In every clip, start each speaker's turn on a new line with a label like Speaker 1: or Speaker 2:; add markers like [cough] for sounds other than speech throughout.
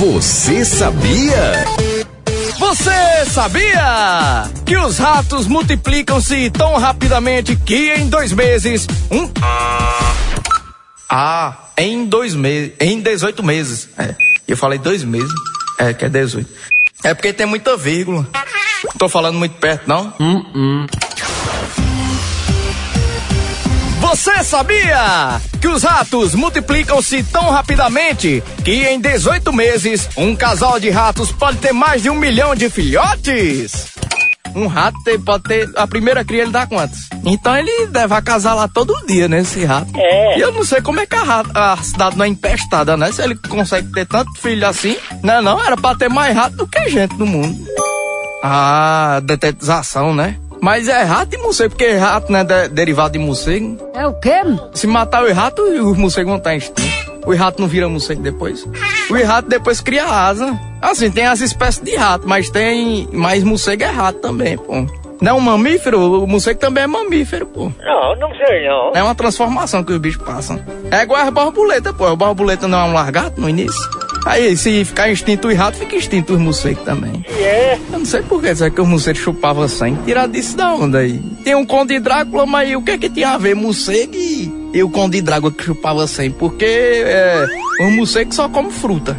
Speaker 1: Você sabia?
Speaker 2: Você sabia que os ratos multiplicam-se tão rapidamente que em dois meses um. Ah, em dois meses. Em 18 meses. É. Eu falei dois meses. É, que é 18. É porque tem muita vírgula. Tô falando muito perto, não?
Speaker 3: Hum, hum.
Speaker 2: Você sabia que os ratos multiplicam-se tão rapidamente que em 18 meses um casal de ratos pode ter mais de um milhão de filhotes? Um rato pode ter. A primeira cria ele dá quantos? Então ele deve acasalar todo dia, né? Esse rato.
Speaker 4: É.
Speaker 2: E eu não sei como é que a, rato, a cidade não é empestada, né? Se ele consegue ter tanto filho assim. Não, não, era pra ter mais rato do que gente no mundo. Ah, detetização, né? Mas é rato e morcego, porque rato não é de, derivado de morcego.
Speaker 5: É o quê?
Speaker 2: Se matar o rato, os morcegos vão estar extintos. O rato não vira morcego depois. O rato depois cria asa. Assim, tem as espécies de rato, mas tem. Mas morcego é rato também, pô. Não é um mamífero? O morcego também é mamífero, pô.
Speaker 4: Não, não sei não.
Speaker 2: É uma transformação que os bichos passam. É igual as borboletas, pô. A borboleta não é um largato no início? Aí, se ficar extinto o rato, fica extinto os morcegos também.
Speaker 4: E é?
Speaker 2: Eu não sei por que, será que os morcegos chupavam sangue? Tirar disso da onda aí. Tem um conde Drácula, mas o que é que tinha a ver morcego e, e o conde Drácula que chupava sangue? Porque é, os morcegos só comem fruta.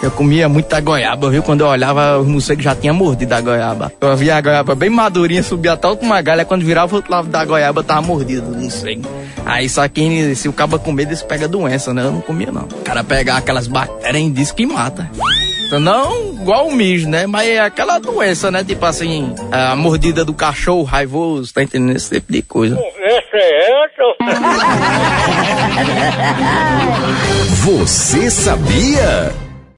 Speaker 2: Eu comia muita goiaba, viu? Quando eu olhava, os morcegos já tinham mordido a goiaba. Eu via a goiaba bem madurinha, subia até a última galha, quando virava o outro lado da goiaba, tava mordido do morcego. Aí só que se o cabo com medo, eles pega doença, né? Eu não comia, não. O cara pega aquelas bactérias e diz que mata. Então, não igual o mijo, né? Mas é aquela doença, né? Tipo assim, a mordida do cachorro raivoso, tá entendendo? Esse tipo de coisa.
Speaker 4: Essa é essa? [laughs]
Speaker 1: Você sabia?